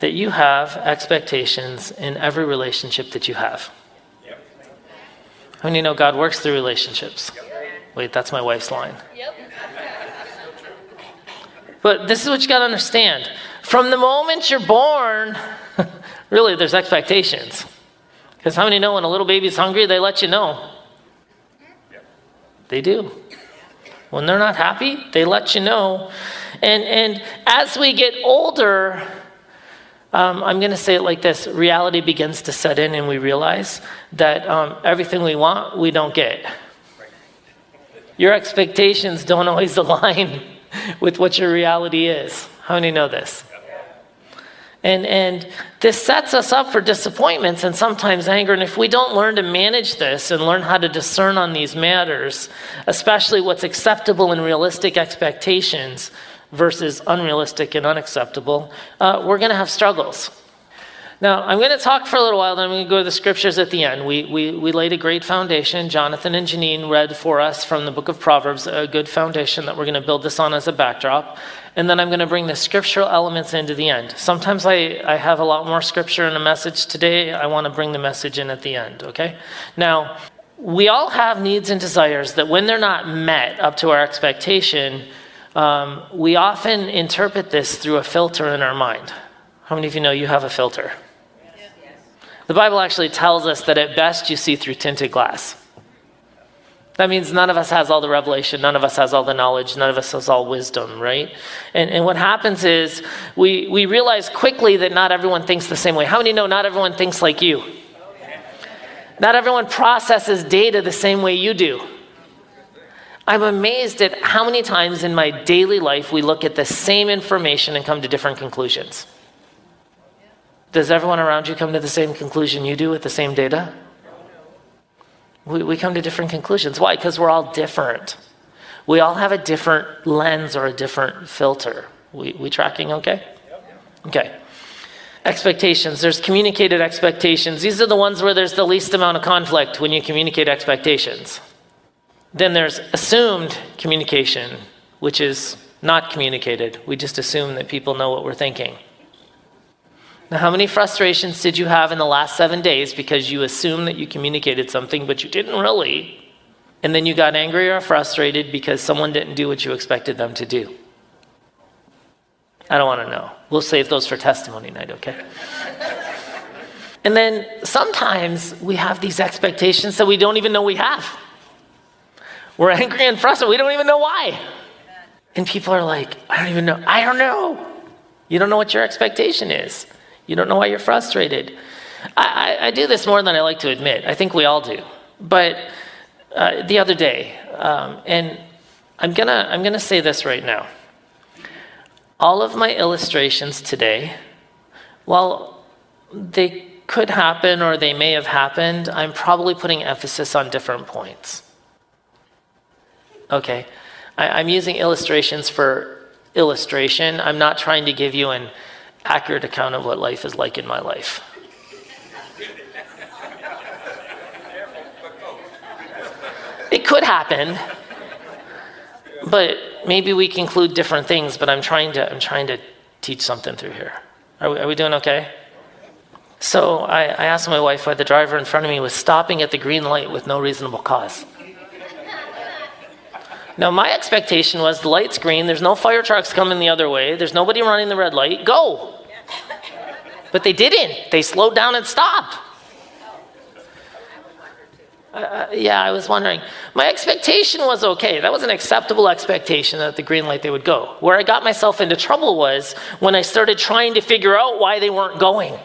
that you have expectations in every relationship that you have? How many know God works through relationships? Wait, that's my wife's line. But this is what you got to understand. From the moment you're born, really, there's expectations. Because how many know when a little baby's hungry, they let you know? They do. When they're not happy, they let you know. And, and as we get older, um, I'm going to say it like this reality begins to set in, and we realize that um, everything we want, we don't get. Your expectations don't always align with what your reality is. How many know this? And, and this sets us up for disappointments and sometimes anger. And if we don't learn to manage this and learn how to discern on these matters, especially what's acceptable and realistic expectations versus unrealistic and unacceptable, uh, we're going to have struggles. Now, I'm going to talk for a little while, then I'm going to go to the scriptures at the end. We, we, we laid a great foundation. Jonathan and Janine read for us from the book of Proverbs, a good foundation that we're going to build this on as a backdrop. And then I'm going to bring the scriptural elements into the end. Sometimes I, I have a lot more scripture in a message today. I want to bring the message in at the end, okay? Now, we all have needs and desires that when they're not met up to our expectation, um, we often interpret this through a filter in our mind. How many of you know you have a filter? The Bible actually tells us that at best you see through tinted glass. That means none of us has all the revelation, none of us has all the knowledge, none of us has all wisdom, right? And, and what happens is we, we realize quickly that not everyone thinks the same way. How many know not everyone thinks like you? Not everyone processes data the same way you do. I'm amazed at how many times in my daily life we look at the same information and come to different conclusions. Does everyone around you come to the same conclusion you do with the same data? We, we come to different conclusions. Why? Because we're all different. We all have a different lens or a different filter. We, we tracking okay? Okay. Expectations. There's communicated expectations. These are the ones where there's the least amount of conflict when you communicate expectations. Then there's assumed communication, which is not communicated. We just assume that people know what we're thinking. Now, how many frustrations did you have in the last seven days because you assumed that you communicated something, but you didn't really? And then you got angry or frustrated because someone didn't do what you expected them to do? I don't want to know. We'll save those for testimony night, okay? and then sometimes we have these expectations that we don't even know we have. We're angry and frustrated. We don't even know why. And people are like, I don't even know. I don't know. You don't know what your expectation is. You don't know why you're frustrated. I, I, I do this more than I like to admit. I think we all do. But uh, the other day, um, and I'm gonna I'm gonna say this right now. All of my illustrations today, while they could happen or they may have happened, I'm probably putting emphasis on different points. Okay, I, I'm using illustrations for illustration. I'm not trying to give you an accurate account of what life is like in my life. It could happen, but maybe we conclude different things. But I'm trying to I'm trying to teach something through here. Are we, are we doing okay? So I, I asked my wife why the driver in front of me was stopping at the green light with no reasonable cause. Now, my expectation was the light's green, there's no fire trucks coming the other way, there's nobody running the red light, go. But they didn't. They slowed down and stopped. Uh, uh, yeah, I was wondering. My expectation was okay. That was an acceptable expectation that the green light they would go. Where I got myself into trouble was when I started trying to figure out why they weren't going.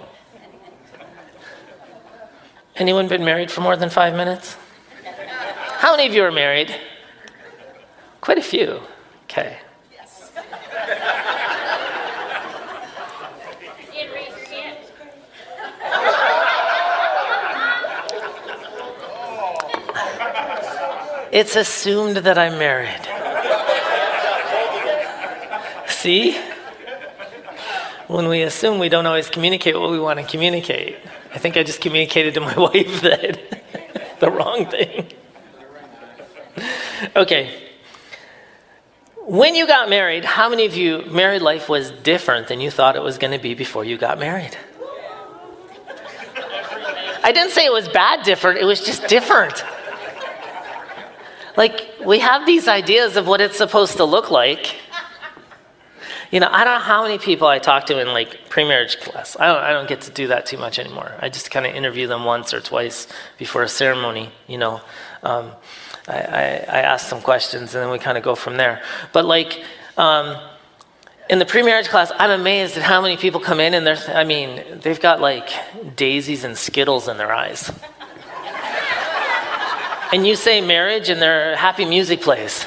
Anyone been married for more than five minutes? How many of you are married? Quite a few. Okay. It's assumed that I'm married. See? When we assume, we don't always communicate what we want to communicate. I think I just communicated to my wife that the wrong thing. Okay. When you got married, how many of you married life was different than you thought it was going to be before you got married? I didn't say it was bad different, it was just different. Like, we have these ideas of what it's supposed to look like. You know, I don't know how many people I talk to in like pre-marriage class. I don't, I don't get to do that too much anymore. I just kind of interview them once or twice before a ceremony. You know, um, I, I, I, ask some questions and then we kind of go from there. But like um, in the pre-marriage class, I'm amazed at how many people come in and they're, I mean, they've got like daisies and skittles in their eyes. and you say marriage and their happy music plays.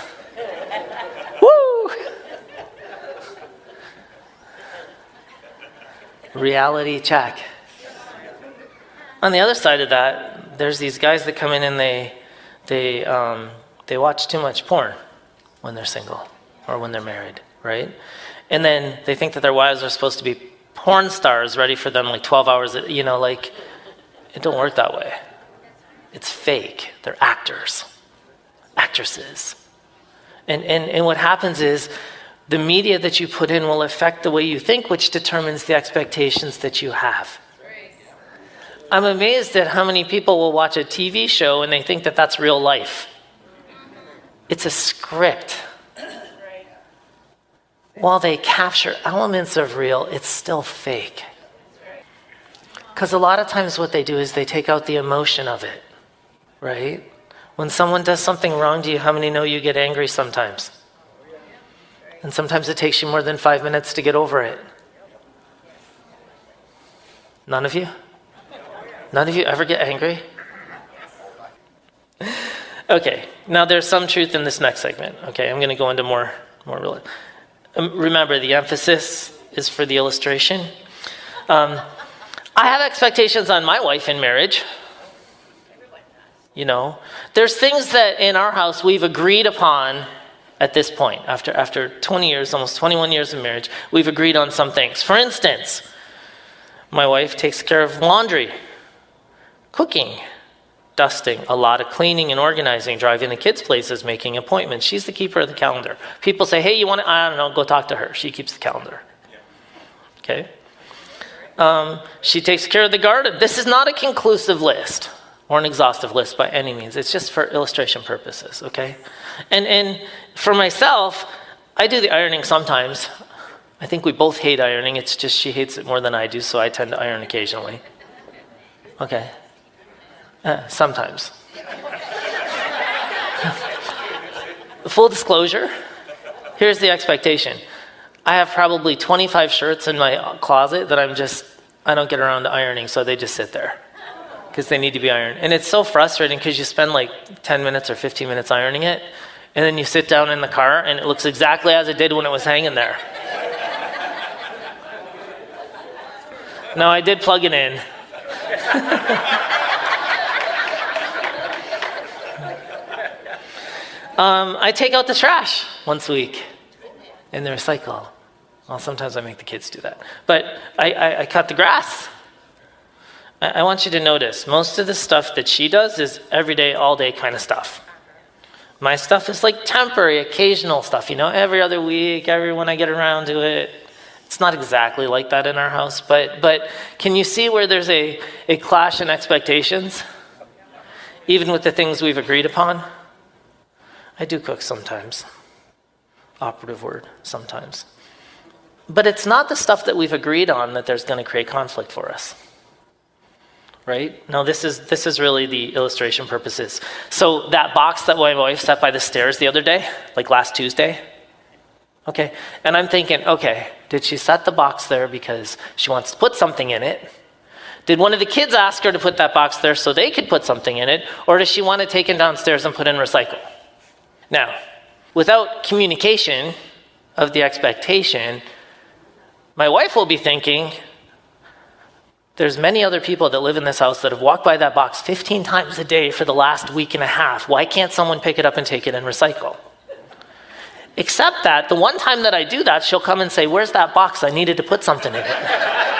Woo! reality check. On the other side of that, there's these guys that come in and they, they, um, they watch too much porn when they're single or when they're married, right? And then they think that their wives are supposed to be porn stars ready for them like 12 hours, you know, like, it don't work that way. It's fake. They're actors, actresses. And, and, and what happens is the media that you put in will affect the way you think, which determines the expectations that you have. I'm amazed at how many people will watch a TV show and they think that that's real life. It's a script. While they capture elements of real, it's still fake. Because a lot of times what they do is they take out the emotion of it, right? When someone does something wrong to you, how many know you get angry sometimes? And sometimes it takes you more than five minutes to get over it. None of you? None of you ever get angry? Okay, now there's some truth in this next segment. Okay, I'm going to go into more, more real. Um, remember, the emphasis is for the illustration. Um, I have expectations on my wife in marriage. You know, there's things that in our house we've agreed upon at this point, after, after 20 years, almost 21 years of marriage, we've agreed on some things. For instance, my wife takes care of laundry, cooking, dusting, a lot of cleaning and organizing, driving the kids' places, making appointments. She's the keeper of the calendar. People say, hey, you want to, I don't know, go talk to her. She keeps the calendar. Okay? Um, she takes care of the garden. This is not a conclusive list or an exhaustive list by any means. It's just for illustration purposes, okay? And, and for myself, I do the ironing sometimes. I think we both hate ironing. It's just she hates it more than I do, so I tend to iron occasionally. Okay. Uh, sometimes. Full disclosure here's the expectation I have probably 25 shirts in my closet that I'm just, I don't get around to ironing, so they just sit there because they need to be ironed. And it's so frustrating because you spend like 10 minutes or 15 minutes ironing it, and then you sit down in the car and it looks exactly as it did when it was hanging there. now, I did plug it in. um, I take out the trash once a week in the recycle. Well, sometimes I make the kids do that. But I, I, I cut the grass I want you to notice most of the stuff that she does is everyday, all day kind of stuff. My stuff is like temporary, occasional stuff, you know, every other week, every when I get around to it. It's not exactly like that in our house, but, but can you see where there's a, a clash in expectations? Even with the things we've agreed upon? I do cook sometimes. Operative word, sometimes. But it's not the stuff that we've agreed on that there's going to create conflict for us right? No, this is this is really the illustration purposes. So that box that my wife set by the stairs the other day, like last Tuesday. Okay, and I'm thinking, okay, did she set the box there because she wants to put something in it? Did one of the kids ask her to put that box there so they could put something in it, or does she want to take it downstairs and put in recycle? Now, without communication of the expectation, my wife will be thinking, There's many other people that live in this house that have walked by that box 15 times a day for the last week and a half. Why can't someone pick it up and take it and recycle? Except that the one time that I do that, she'll come and say, Where's that box? I needed to put something in it.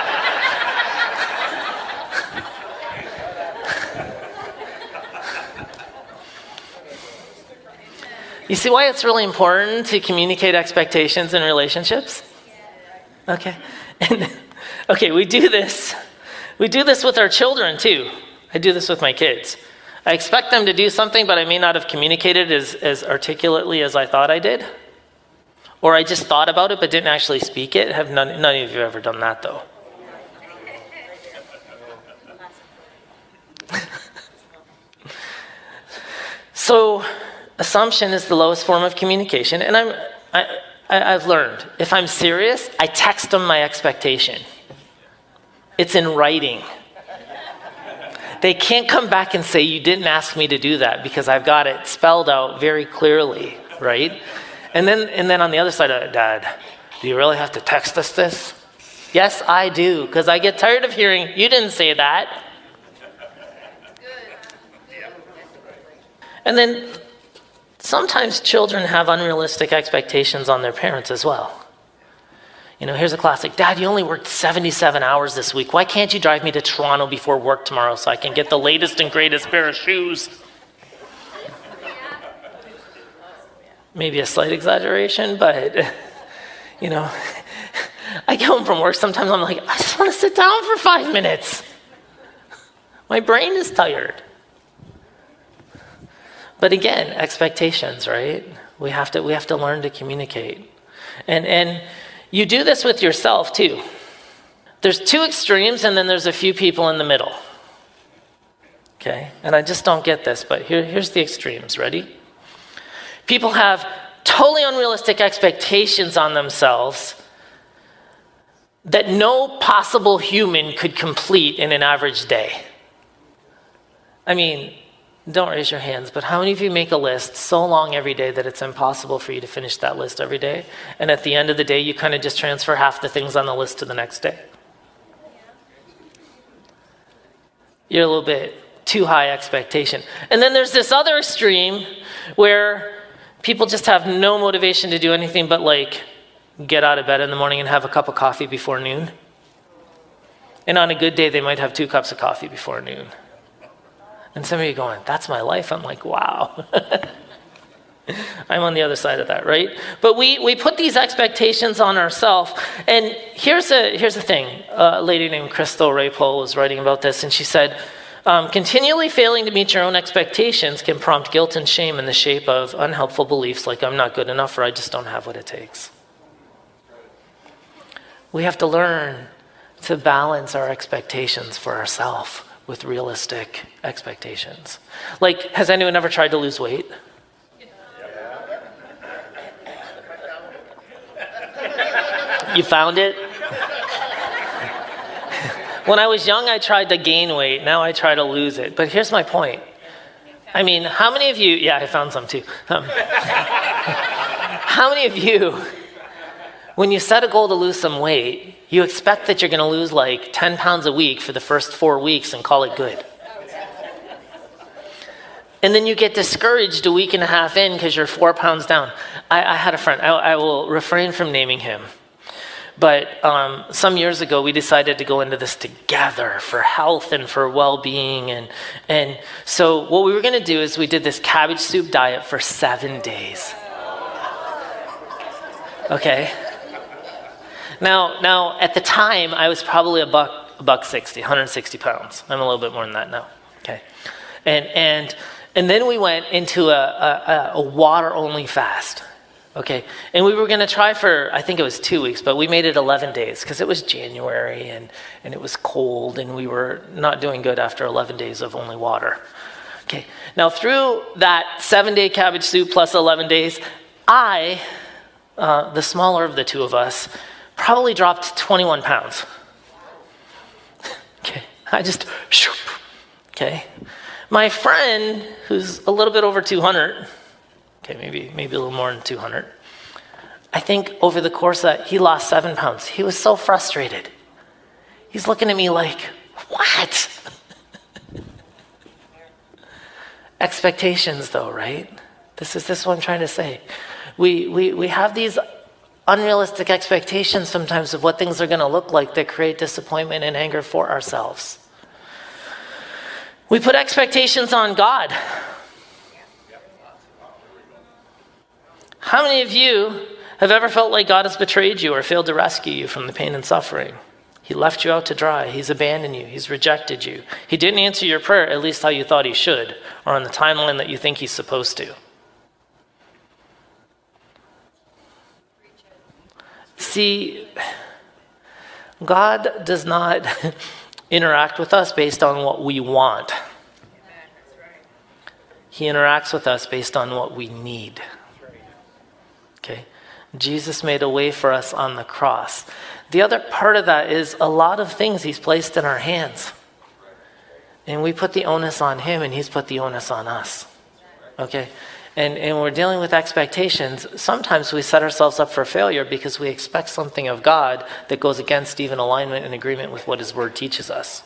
you see why it's really important to communicate expectations in relationships? Okay. And, okay, we do this we do this with our children too. I do this with my kids. I expect them to do something, but I may not have communicated as, as articulately as I thought I did. Or I just thought about it but didn't actually speak it. Have none, none of you ever done that though? so, assumption is the lowest form of communication, and I'm, I, I, have learned if I'm serious, I text them my expectation. It's in writing. They can't come back and say, You didn't ask me to do that because I've got it spelled out very clearly, right? And then, and then on the other side of it, Dad, do you really have to text us this? Yes, I do, because I get tired of hearing, You didn't say that. And then sometimes children have unrealistic expectations on their parents as well. You know, here's a classic Dad, you only worked 77 hours this week. Why can't you drive me to Toronto before work tomorrow so I can get the latest and greatest pair of shoes? Maybe a slight exaggeration, but, you know, I get home from work, sometimes I'm like, I just want to sit down for five minutes. My brain is tired. But again, expectations, right? We have to, we have to learn to communicate. And, and you do this with yourself too. There's two extremes, and then there's a few people in the middle. Okay? And I just don't get this, but here, here's the extremes. Ready? People have totally unrealistic expectations on themselves that no possible human could complete in an average day. I mean, don't raise your hands, but how many of you make a list so long every day that it's impossible for you to finish that list every day? And at the end of the day, you kind of just transfer half the things on the list to the next day? You're a little bit too high expectation. And then there's this other extreme where people just have no motivation to do anything but like get out of bed in the morning and have a cup of coffee before noon. And on a good day, they might have two cups of coffee before noon. And some of you going, that's my life. I'm like, wow. I'm on the other side of that, right? But we, we put these expectations on ourselves. And here's, a, here's the thing a lady named Crystal Raypole was writing about this, and she said, um, continually failing to meet your own expectations can prompt guilt and shame in the shape of unhelpful beliefs like I'm not good enough or I just don't have what it takes. We have to learn to balance our expectations for ourselves with realistic expectations. Like, has anyone ever tried to lose weight? You found it? when I was young, I tried to gain weight. Now I try to lose it. But here's my point. I mean, how many of you, yeah, I found some too. Um, how many of you, when you set a goal to lose some weight, you expect that you're going to lose like 10 pounds a week for the first four weeks and call it good. And then you get discouraged a week and a half in because you're four pounds down. I, I had a friend, I, I, will refrain from naming him. But um, some years ago, we decided to go into this together for health and for well being. And, and so, what we were going to do is we did this cabbage soup diet for seven days. Okay? Now, now at the time, I was probably a buck, a buck 60, 160 pounds. I'm a little bit more than that now. Okay. And, and, and then we went into a, a, a water only fast. Okay. And we were going to try for, I think it was two weeks, but we made it 11 days because it was January and, and it was cold and we were not doing good after 11 days of only water. Okay. Now, through that seven day cabbage soup plus 11 days, I, uh, the smaller of the two of us, probably dropped 21 pounds. okay, I just, shoop, okay. My friend, who's a little bit over 200, okay, maybe, maybe a little more than 200, I think over the course of that, he lost seven pounds. He was so frustrated. He's looking at me like, What? Expectations, though, right? This is this is what I'm trying to say. We, we, we have these unrealistic expectations sometimes of what things are going to look like that create disappointment and anger for ourselves. We put expectations on God. How many of you have ever felt like God has betrayed you or failed to rescue you from the pain and suffering? He left you out to dry. He's abandoned you. He's rejected you. He didn't answer your prayer, at least how you thought he should, or on the timeline that you think he's supposed to. See, God does not interact with us based on what we want. He interacts with us based on what we need. Okay? Jesus made a way for us on the cross. The other part of that is a lot of things He's placed in our hands. And we put the onus on Him, and He's put the onus on us. Okay? And, and we're dealing with expectations. Sometimes we set ourselves up for failure because we expect something of God that goes against even alignment and agreement with what His Word teaches us.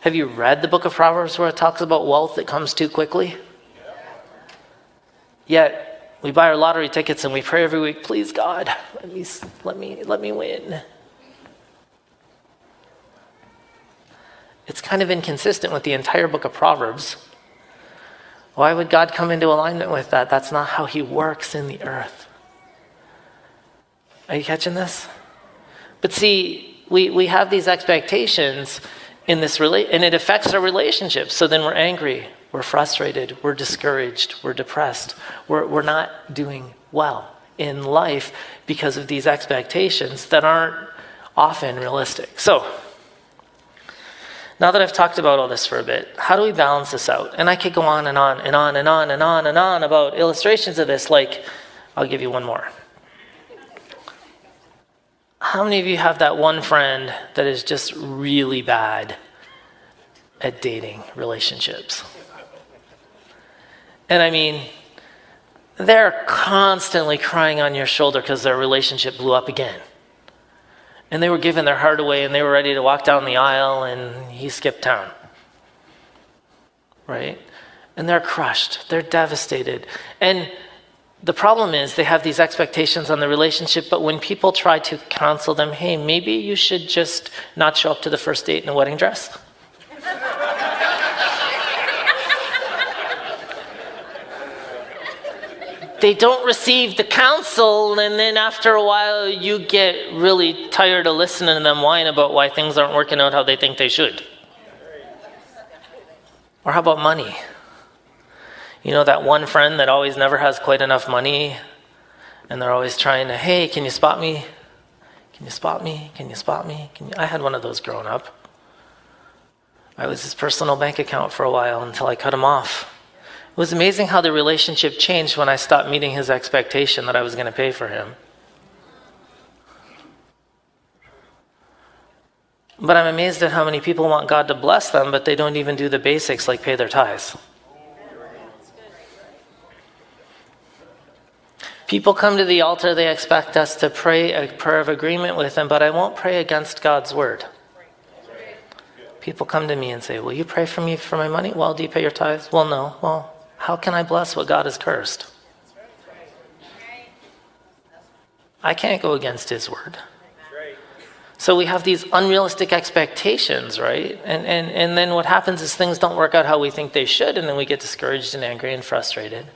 Have you read the book of Proverbs where it talks about wealth that comes too quickly? Yet we buy our lottery tickets and we pray every week, please God, let me, let me, let me win. It's kind of inconsistent with the entire book of Proverbs. Why would God come into alignment with that? That's not how He works in the earth. Are you catching this? But see, we, we have these expectations in this rela- and it affects our relationships. So then we're angry, we're frustrated, we're discouraged, we're depressed, we're, we're not doing well in life because of these expectations that aren't often realistic. So, now that I've talked about all this for a bit, how do we balance this out? And I could go on and on and on and on and on and on about illustrations of this. Like, I'll give you one more. How many of you have that one friend that is just really bad at dating relationships? And I mean, they're constantly crying on your shoulder because their relationship blew up again and they were giving their heart away and they were ready to walk down the aisle and he skipped town. Right? And they're crushed, they're devastated. And the problem is they have these expectations on the relationship, but when people try to counsel them, hey, maybe you should just not show up to the first date in a wedding dress. They don't receive the counsel, and then after a while, you get really tired of listening to them whine about why things aren't working out how they think they should. Or how about money? You know, that one friend that always never has quite enough money, and they're always trying to, hey, can you spot me? Can you spot me? Can you spot me? You? I had one of those growing up. I was his personal bank account for a while until I cut him off. It was amazing how the relationship changed when I stopped meeting his expectation that I was going to pay for him. But I'm amazed at how many people want God to bless them, but they don't even do the basics like pay their tithes. People come to the altar, they expect us to pray a prayer of agreement with them, but I won't pray against God's word. People come to me and say, Will you pray for me for my money? Well, do you pay your tithes? Well, no. Well, how can I bless what God has cursed? I can't go against His word. So we have these unrealistic expectations, right? And, and, and then what happens is things don't work out how we think they should, and then we get discouraged and angry and frustrated.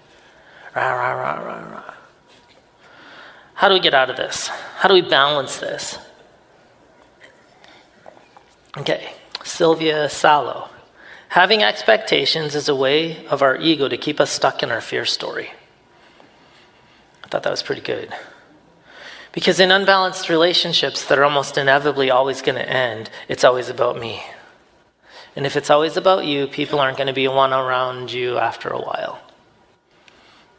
Rah, rah, rah, rah, rah. How do we get out of this? How do we balance this? Okay, Sylvia Salo. Having expectations is a way of our ego to keep us stuck in our fear story. I thought that was pretty good. Because in unbalanced relationships that are almost inevitably always going to end, it's always about me. And if it's always about you, people aren't going to be one around you after a while.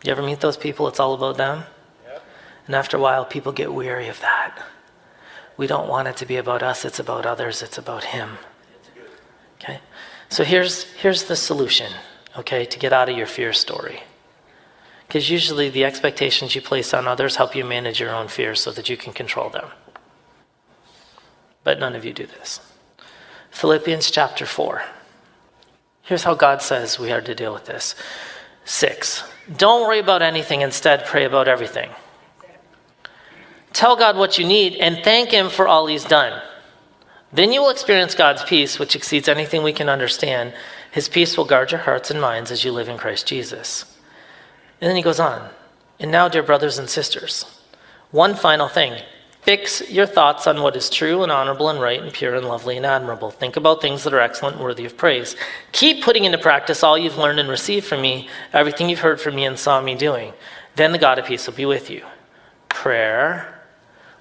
You ever meet those people? It's all about them? Yep. And after a while, people get weary of that. We don't want it to be about us, it's about others, it's about Him. Okay? So here's, here's the solution, okay, to get out of your fear story. Because usually the expectations you place on others help you manage your own fears so that you can control them. But none of you do this. Philippians chapter 4. Here's how God says we are to deal with this. Six, don't worry about anything, instead, pray about everything. Tell God what you need and thank Him for all He's done. Then you will experience God's peace, which exceeds anything we can understand. His peace will guard your hearts and minds as you live in Christ Jesus. And then he goes on. And now, dear brothers and sisters, one final thing. Fix your thoughts on what is true and honorable and right and pure and lovely and admirable. Think about things that are excellent and worthy of praise. Keep putting into practice all you've learned and received from me, everything you've heard from me and saw me doing. Then the God of peace will be with you. Prayer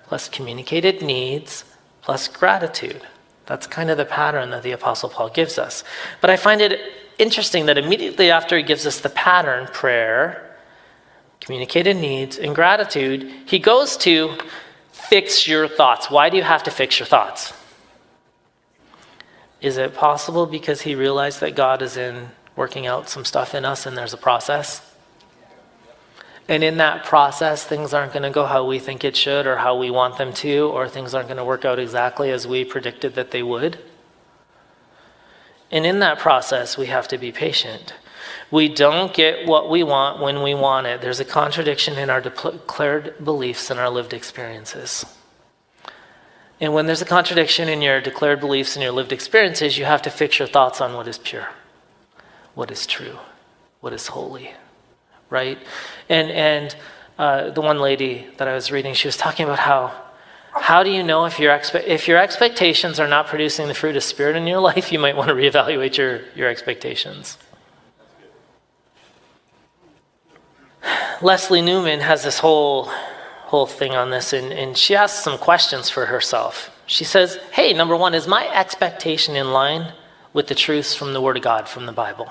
plus communicated needs plus gratitude. That's kind of the pattern that the Apostle Paul gives us. But I find it interesting that immediately after he gives us the pattern prayer, communicated needs, and gratitude he goes to fix your thoughts. Why do you have to fix your thoughts? Is it possible because he realized that God is in working out some stuff in us and there's a process? And in that process, things aren't going to go how we think it should or how we want them to, or things aren't going to work out exactly as we predicted that they would. And in that process, we have to be patient. We don't get what we want when we want it. There's a contradiction in our declared beliefs and our lived experiences. And when there's a contradiction in your declared beliefs and your lived experiences, you have to fix your thoughts on what is pure, what is true, what is holy, right? And, and uh, the one lady that I was reading, she was talking about how how do you know if your, expe- if your expectations are not producing the fruit of spirit in your life? You might want to reevaluate your, your expectations. Leslie Newman has this whole whole thing on this, and, and she asks some questions for herself. She says, Hey, number one, is my expectation in line with the truths from the Word of God, from the Bible?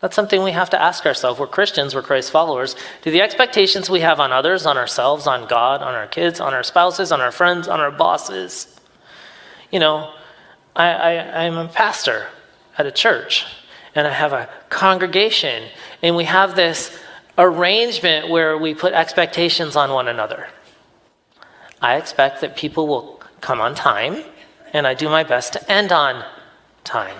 That's something we have to ask ourselves. We're Christians, we're Christ followers. Do the expectations we have on others, on ourselves, on God, on our kids, on our spouses, on our friends, on our bosses? You know, I, I, I'm a pastor at a church, and I have a congregation, and we have this arrangement where we put expectations on one another. I expect that people will come on time, and I do my best to end on time.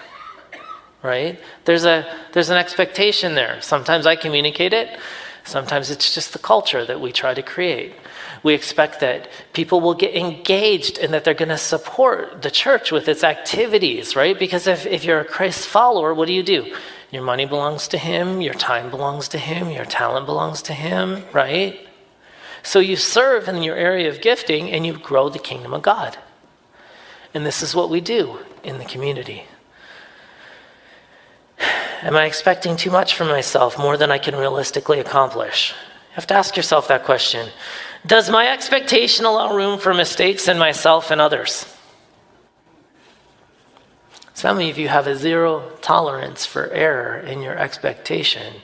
Right? There's a there's an expectation there. Sometimes I communicate it. Sometimes it's just the culture that we try to create. We expect that people will get engaged and that they're going to support the church with its activities, right? Because if, if you're a Christ follower, what do you do? Your money belongs to Him, your time belongs to Him, your talent belongs to Him, right? So you serve in your area of gifting and you grow the kingdom of God. And this is what we do in the community. Am I expecting too much from myself, more than I can realistically accomplish? You have to ask yourself that question. Does my expectation allow room for mistakes in myself and others? Some of you have a zero tolerance for error in your expectation,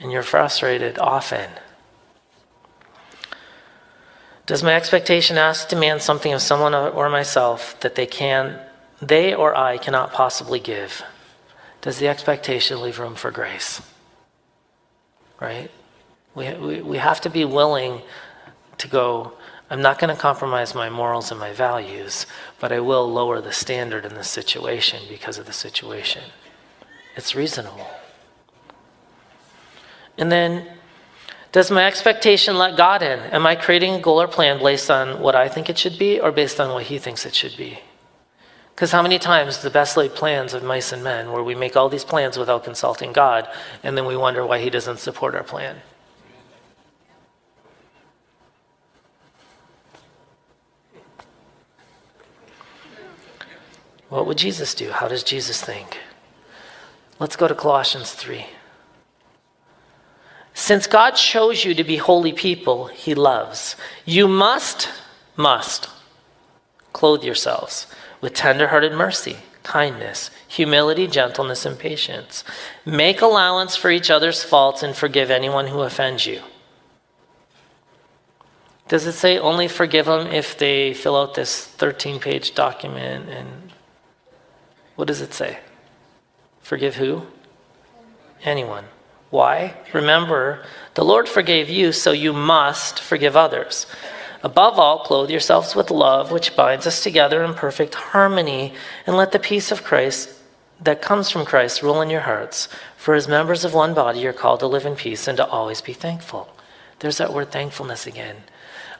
and you're frustrated often. Does my expectation ask demand something of someone or myself that they can they or I cannot possibly give? Does the expectation leave room for grace? Right? We, we, we have to be willing to go, I'm not going to compromise my morals and my values, but I will lower the standard in this situation because of the situation. It's reasonable. And then, does my expectation let God in? Am I creating a goal or plan based on what I think it should be or based on what He thinks it should be? Because how many times the best laid plans of mice and men, where we make all these plans without consulting God, and then we wonder why He doesn't support our plan? What would Jesus do? How does Jesus think? Let's go to Colossians 3. Since God chose you to be holy people he loves, you must, must clothe yourselves with tender-hearted mercy, kindness, humility, gentleness, and patience. Make allowance for each other's faults and forgive anyone who offends you. Does it say only forgive them if they fill out this 13 page document and what does it say? Forgive who? Anyone. Why? Remember, the Lord forgave you, so you must forgive others. Above all, clothe yourselves with love, which binds us together in perfect harmony, and let the peace of Christ that comes from Christ rule in your hearts. For as members of one body, you're called to live in peace and to always be thankful. There's that word thankfulness again.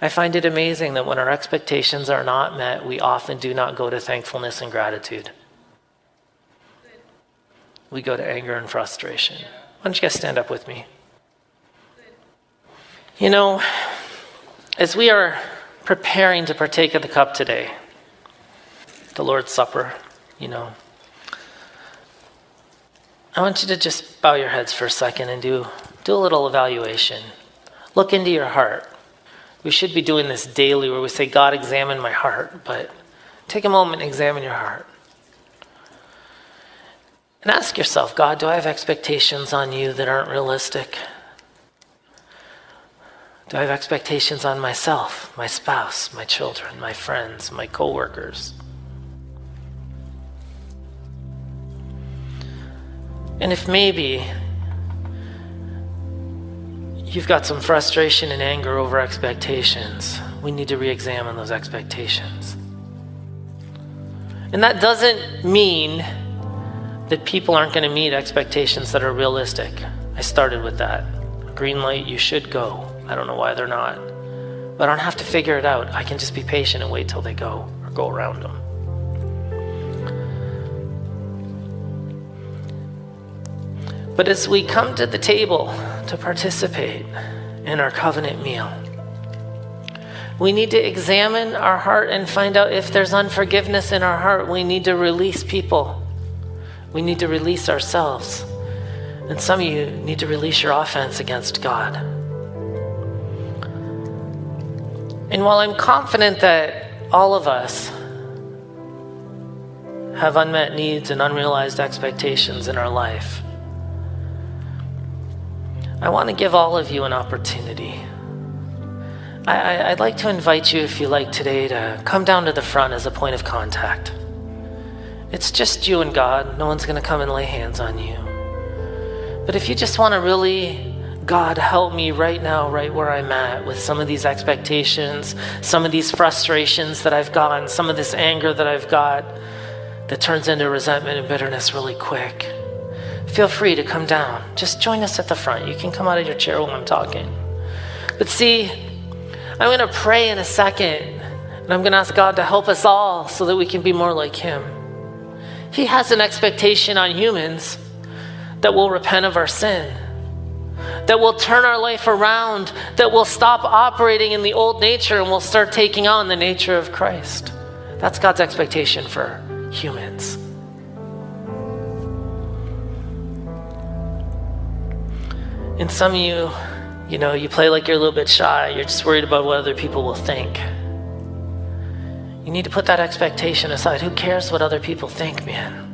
I find it amazing that when our expectations are not met, we often do not go to thankfulness and gratitude. We go to anger and frustration. Why don't you guys stand up with me? You know, as we are preparing to partake of the cup today, the Lord's Supper, you know, I want you to just bow your heads for a second and do, do a little evaluation. Look into your heart. We should be doing this daily where we say, God, examine my heart, but take a moment and examine your heart. And ask yourself, God, do I have expectations on you that aren't realistic? Do I have expectations on myself, my spouse, my children, my friends, my coworkers? And if maybe you've got some frustration and anger over expectations, we need to re examine those expectations. And that doesn't mean that people aren't going to meet expectations that are realistic. I started with that. Green light, you should go. I don't know why they're not. But I don't have to figure it out. I can just be patient and wait till they go or go around them. But as we come to the table to participate in our covenant meal, we need to examine our heart and find out if there's unforgiveness in our heart. We need to release people. We need to release ourselves. And some of you need to release your offense against God. And while I'm confident that all of us have unmet needs and unrealized expectations in our life, I want to give all of you an opportunity. I, would like to invite you, if you like today, to come down to the front as a point of contact. It's just you and God. No one's going to come and lay hands on you. But if you just want to really God, help me right now, right where I'm at, with some of these expectations, some of these frustrations that I've gotten, some of this anger that I've got that turns into resentment and bitterness really quick. Feel free to come down. Just join us at the front. You can come out of your chair while I'm talking. But see, I'm going to pray in a second, and I'm going to ask God to help us all so that we can be more like Him. He has an expectation on humans that we'll repent of our sin that will turn our life around, that will stop operating in the old nature and will start taking on the nature of Christ. That's God's expectation for humans. And some of you, you know, you play like you're a little bit shy, you're just worried about what other people will think. You need to put that expectation aside. Who cares what other people think, man?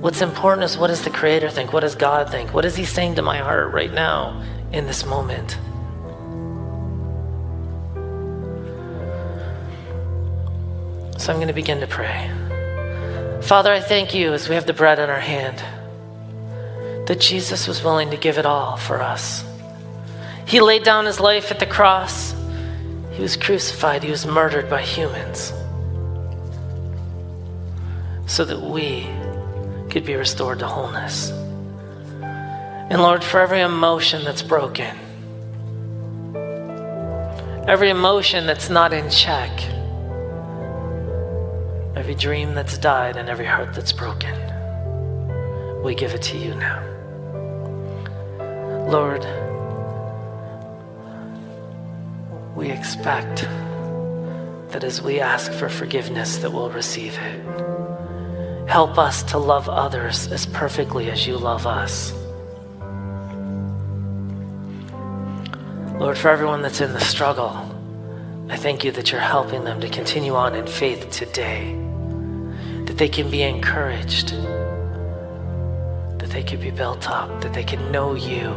What's important is what does the Creator think? What does God think? What is He saying to my heart right now in this moment? So I'm going to begin to pray. Father, I thank you as we have the bread in our hand that Jesus was willing to give it all for us. He laid down his life at the cross. He was crucified. He was murdered by humans so that we could be restored to wholeness. And Lord, for every emotion that's broken, every emotion that's not in check, every dream that's died, and every heart that's broken, we give it to you now. Lord, we expect that as we ask for forgiveness that we'll receive it. Help us to love others as perfectly as you love us. Lord, for everyone that's in the struggle, I thank you that you're helping them to continue on in faith today, that they can be encouraged, that they can be built up, that they can know you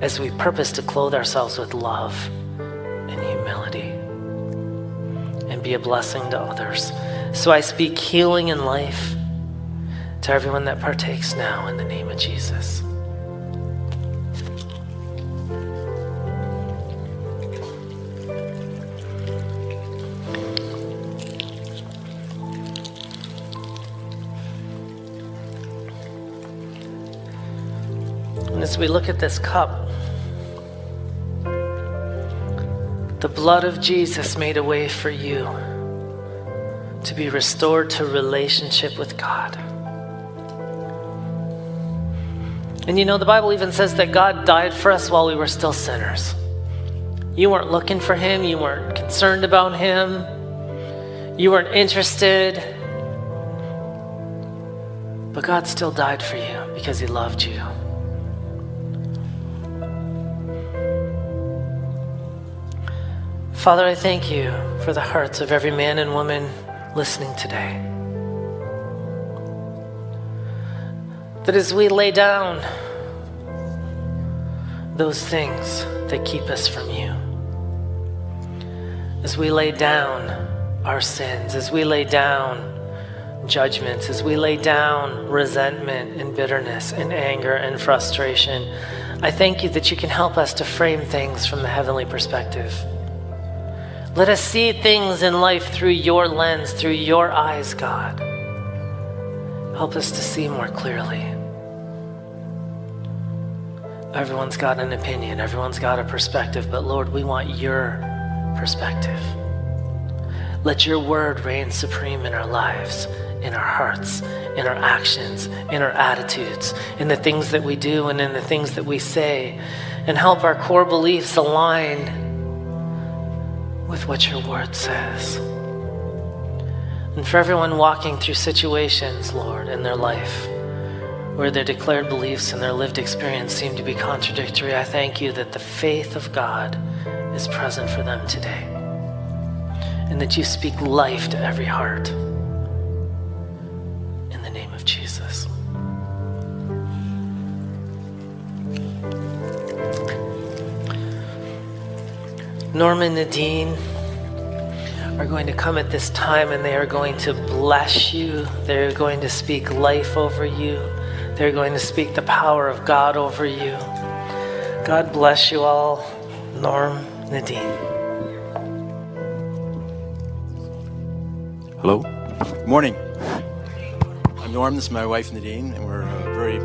as we purpose to clothe ourselves with love and humility and be a blessing to others. So I speak healing in life to everyone that partakes now in the name of Jesus. And as we look at this cup, the blood of Jesus made a way for you to be restored to relationship with God. And you know, the Bible even says that God died for us while we were still sinners. You weren't looking for Him, you weren't concerned about Him, you weren't interested. But God still died for you because He loved you. Father, I thank you for the hearts of every man and woman listening today. That as we lay down those things that keep us from you, as we lay down our sins, as we lay down judgments, as we lay down resentment and bitterness and anger and frustration, I thank you that you can help us to frame things from the heavenly perspective. Let us see things in life through your lens, through your eyes, God. Help us to see more clearly. Everyone's got an opinion, everyone's got a perspective, but Lord, we want your perspective. Let your word reign supreme in our lives, in our hearts, in our actions, in our attitudes, in the things that we do and in the things that we say, and help our core beliefs align with what your word says. And for everyone walking through situations, Lord, in their life where their declared beliefs and their lived experience seem to be contradictory, I thank you that the faith of God is present for them today. And that you speak life to every heart. In the name of Jesus. Norman and Nadine are going to come at this time and they are going to bless you. They're going to speak life over you. They're going to speak the power of God over you. God bless you all. Norm Nadine. Hello. Good morning. I'm Norm. This is my wife Nadine, and we're uh, very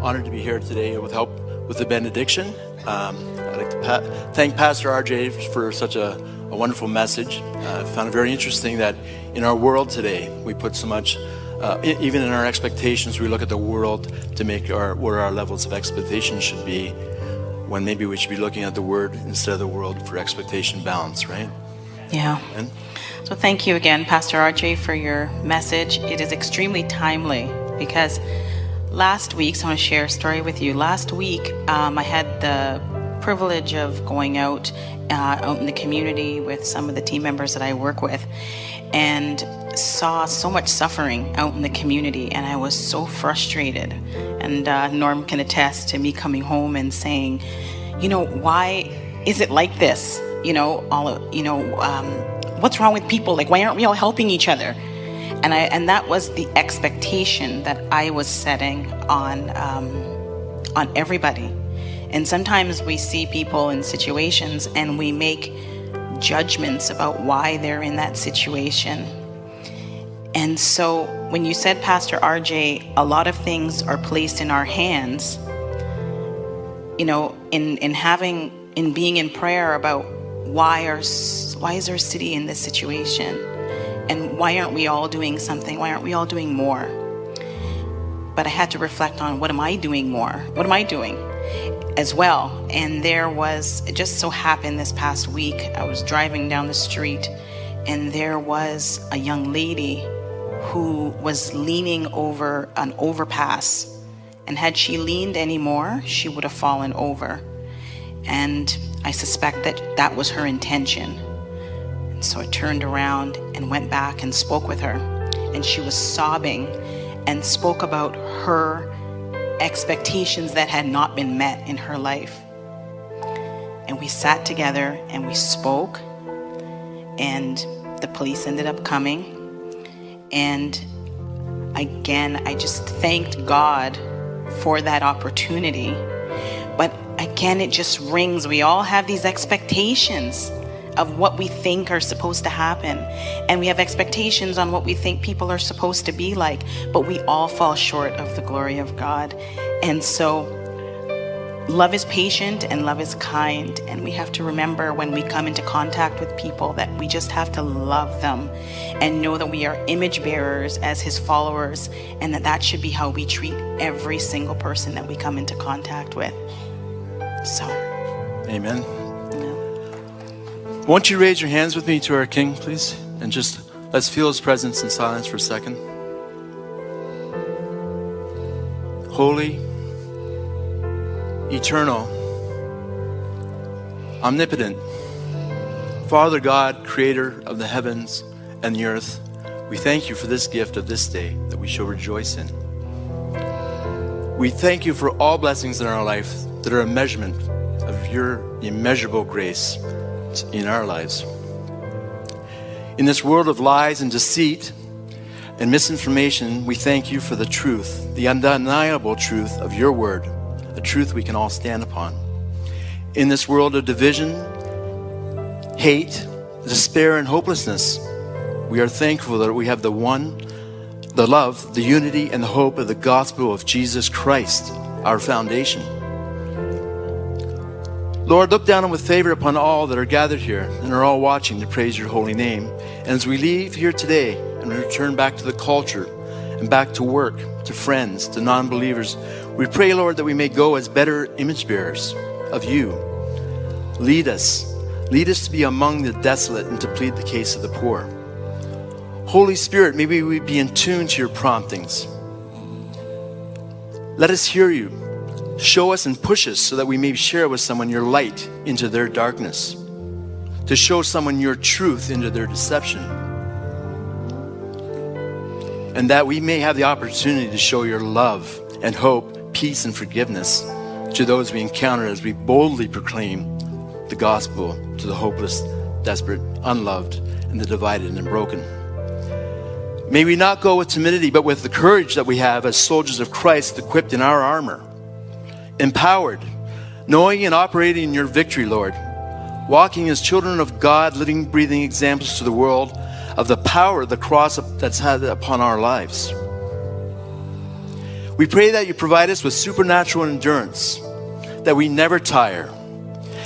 honored to be here today with help with the benediction. Um, I'd like to pa- thank Pastor RJ for such a, a wonderful message. Uh, I found it very interesting that in our world today, we put so much, uh, even in our expectations, we look at the world to make our where our levels of expectation should be, when maybe we should be looking at the Word instead of the world for expectation balance, right? Yeah. So thank you again, Pastor RJ, for your message. It is extremely timely because last week, so I want to share a story with you. Last week, um, I had the privilege of going out uh, out in the community with some of the team members that I work with and saw so much suffering out in the community and I was so frustrated. And uh, Norm can attest to me coming home and saying, you know, why is it like this? You know, all of, you know, um, what's wrong with people? Like, why aren't we all helping each other? And I, and that was the expectation that I was setting on, um, on everybody. And sometimes we see people in situations and we make judgments about why they're in that situation. And so when you said, Pastor RJ, a lot of things are placed in our hands, you know, in, in having, in being in prayer about why are, why is our city in this situation? And why aren't we all doing something? Why aren't we all doing more? But I had to reflect on what am I doing more? What am I doing? as well. And there was, it just so happened this past week, I was driving down the street and there was a young lady who was leaning over an overpass. And had she leaned any more, she would have fallen over. And I suspect that that was her intention. And so I turned around and went back and spoke with her. And she was sobbing and spoke about her expectations that had not been met in her life. And we sat together and we spoke, and the police ended up coming. And again, I just thanked God for that opportunity. But again, it just rings. We all have these expectations of what we think are supposed to happen. And we have expectations on what we think people are supposed to be like, but we all fall short of the glory of God. And so love is patient and love is kind. And we have to remember when we come into contact with people that we just have to love them and know that we are image bearers as his followers and that that should be how we treat every single person that we come into contact with. So, Amen. Won't you raise your hands with me to our King, please? And just let's feel his presence in silence for a second. Holy, eternal, omnipotent, Father God, creator of the heavens and the earth, we thank you for this gift of this day that we shall rejoice in. We thank you for all blessings in our life that are a measurement of your immeasurable grace in our lives. In this world of lies and deceit and misinformation, we thank you for the truth, the undeniable truth of your word, a truth we can all stand upon. In this world of division, hate, despair, and hopelessness, we are thankful that we have the one, the love, the unity, and the hope of the gospel of Jesus Christ, our foundation. Lord, look down with favor upon all that are gathered here and are all watching to praise your holy name. And as we leave here today and return back to the culture and back to work, to friends, to non believers, we pray, Lord, that we may go as better image bearers of you. Lead us. Lead us to be among the desolate and to plead the case of the poor. Holy Spirit, maybe we be in tune to your promptings. Let us hear you. Show us and push us so that we may share with someone your light into their darkness, to show someone your truth into their deception, and that we may have the opportunity to show your love and hope, peace, and forgiveness to those we encounter as we boldly proclaim the gospel to the hopeless, desperate, unloved, and the divided and broken. May we not go with timidity, but with the courage that we have as soldiers of Christ equipped in our armor empowered, knowing and operating in your victory, Lord, walking as children of God, living, breathing examples to the world of the power of the cross that's had upon our lives. We pray that you provide us with supernatural endurance, that we never tire,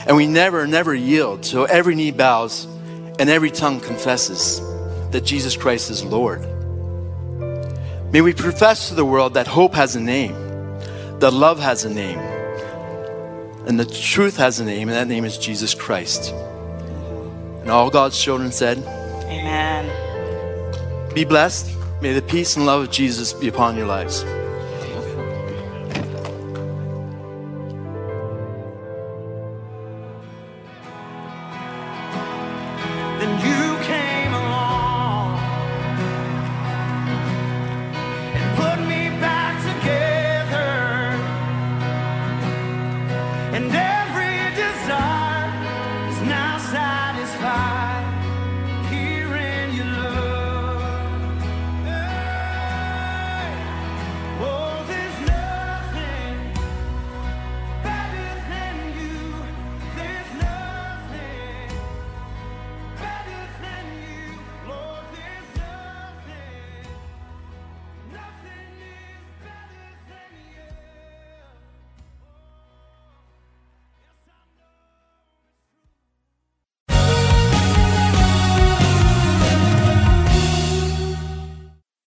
and we never, never yield till every knee bows and every tongue confesses that Jesus Christ is Lord. May we profess to the world that hope has a name that love has a name, and the truth has a name, and that name is Jesus Christ. And all God's children said, Amen. Be blessed. May the peace and love of Jesus be upon your lives.